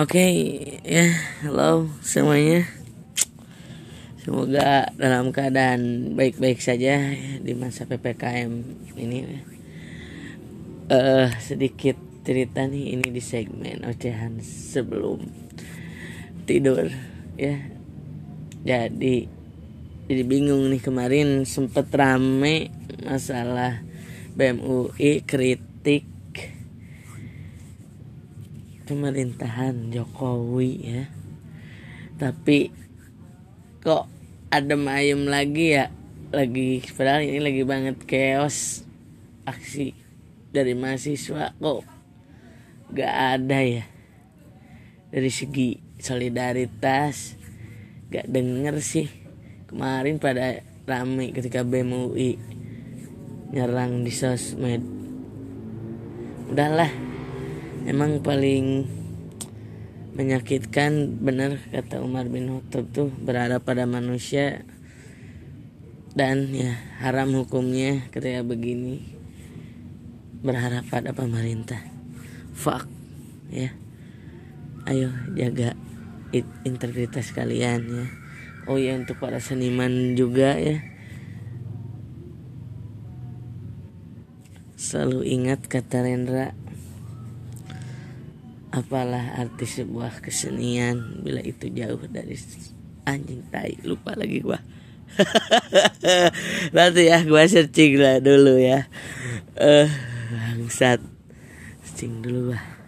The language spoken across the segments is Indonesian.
Oke, ya, halo semuanya. Semoga dalam keadaan baik-baik saja di masa PPKM ini. Eh, uh, sedikit cerita nih ini di segmen ocehan sebelum tidur ya. Jadi jadi bingung nih kemarin sempet rame masalah BMUI kritik pemerintahan Jokowi ya. Tapi kok adem ayem lagi ya? Lagi padahal ini lagi banget chaos aksi dari mahasiswa kok gak ada ya. Dari segi solidaritas gak denger sih. Kemarin pada rame ketika BMUI nyerang di sosmed. Udahlah emang paling menyakitkan benar kata Umar bin Khattab tuh berharap pada manusia dan ya haram hukumnya ketika begini. Berharap pada pemerintah. Fuck ya. Ayo jaga integritas kalian ya. Oh ya untuk para seniman juga ya. Selalu ingat kata Rendra apalah arti sebuah kesenian bila itu jauh dari anjing tai lupa lagi gua. Nanti ya gua searching lah dulu ya. Eh uh, bangsat. Searching dulu bah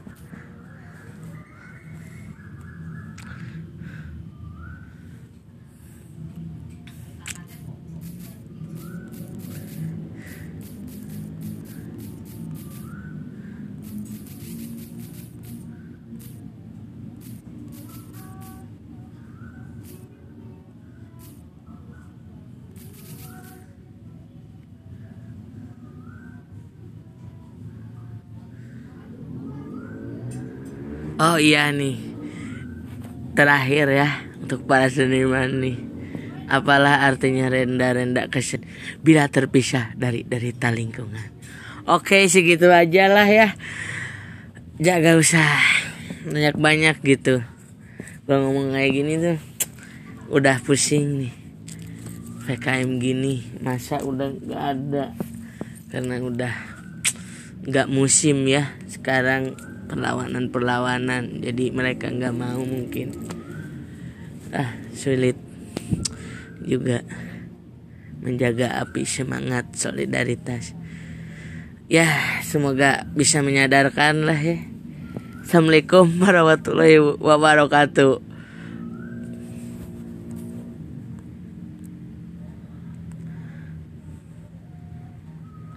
Oh iya nih. Terakhir ya Untuk para seniman nih. Apalah artinya renda-renda kesen Bila terpisah dari derita lingkungan Oke segitu aja lah ya. Jaga usah. Banyak-banyak gitu. Kalau ngomong kayak gini tuh Udah pusing nih. PKM gini Masa udah gak ada? Karena udah Gak musim ya Sekarang perlawanan-perlawanan. Jadi mereka nggak mau mungkin. Ah sulit juga menjaga api semangat solidaritas. Ya semoga bisa menyadarkan lah ya. Assalamualaikum warahmatullahi wabarakatuh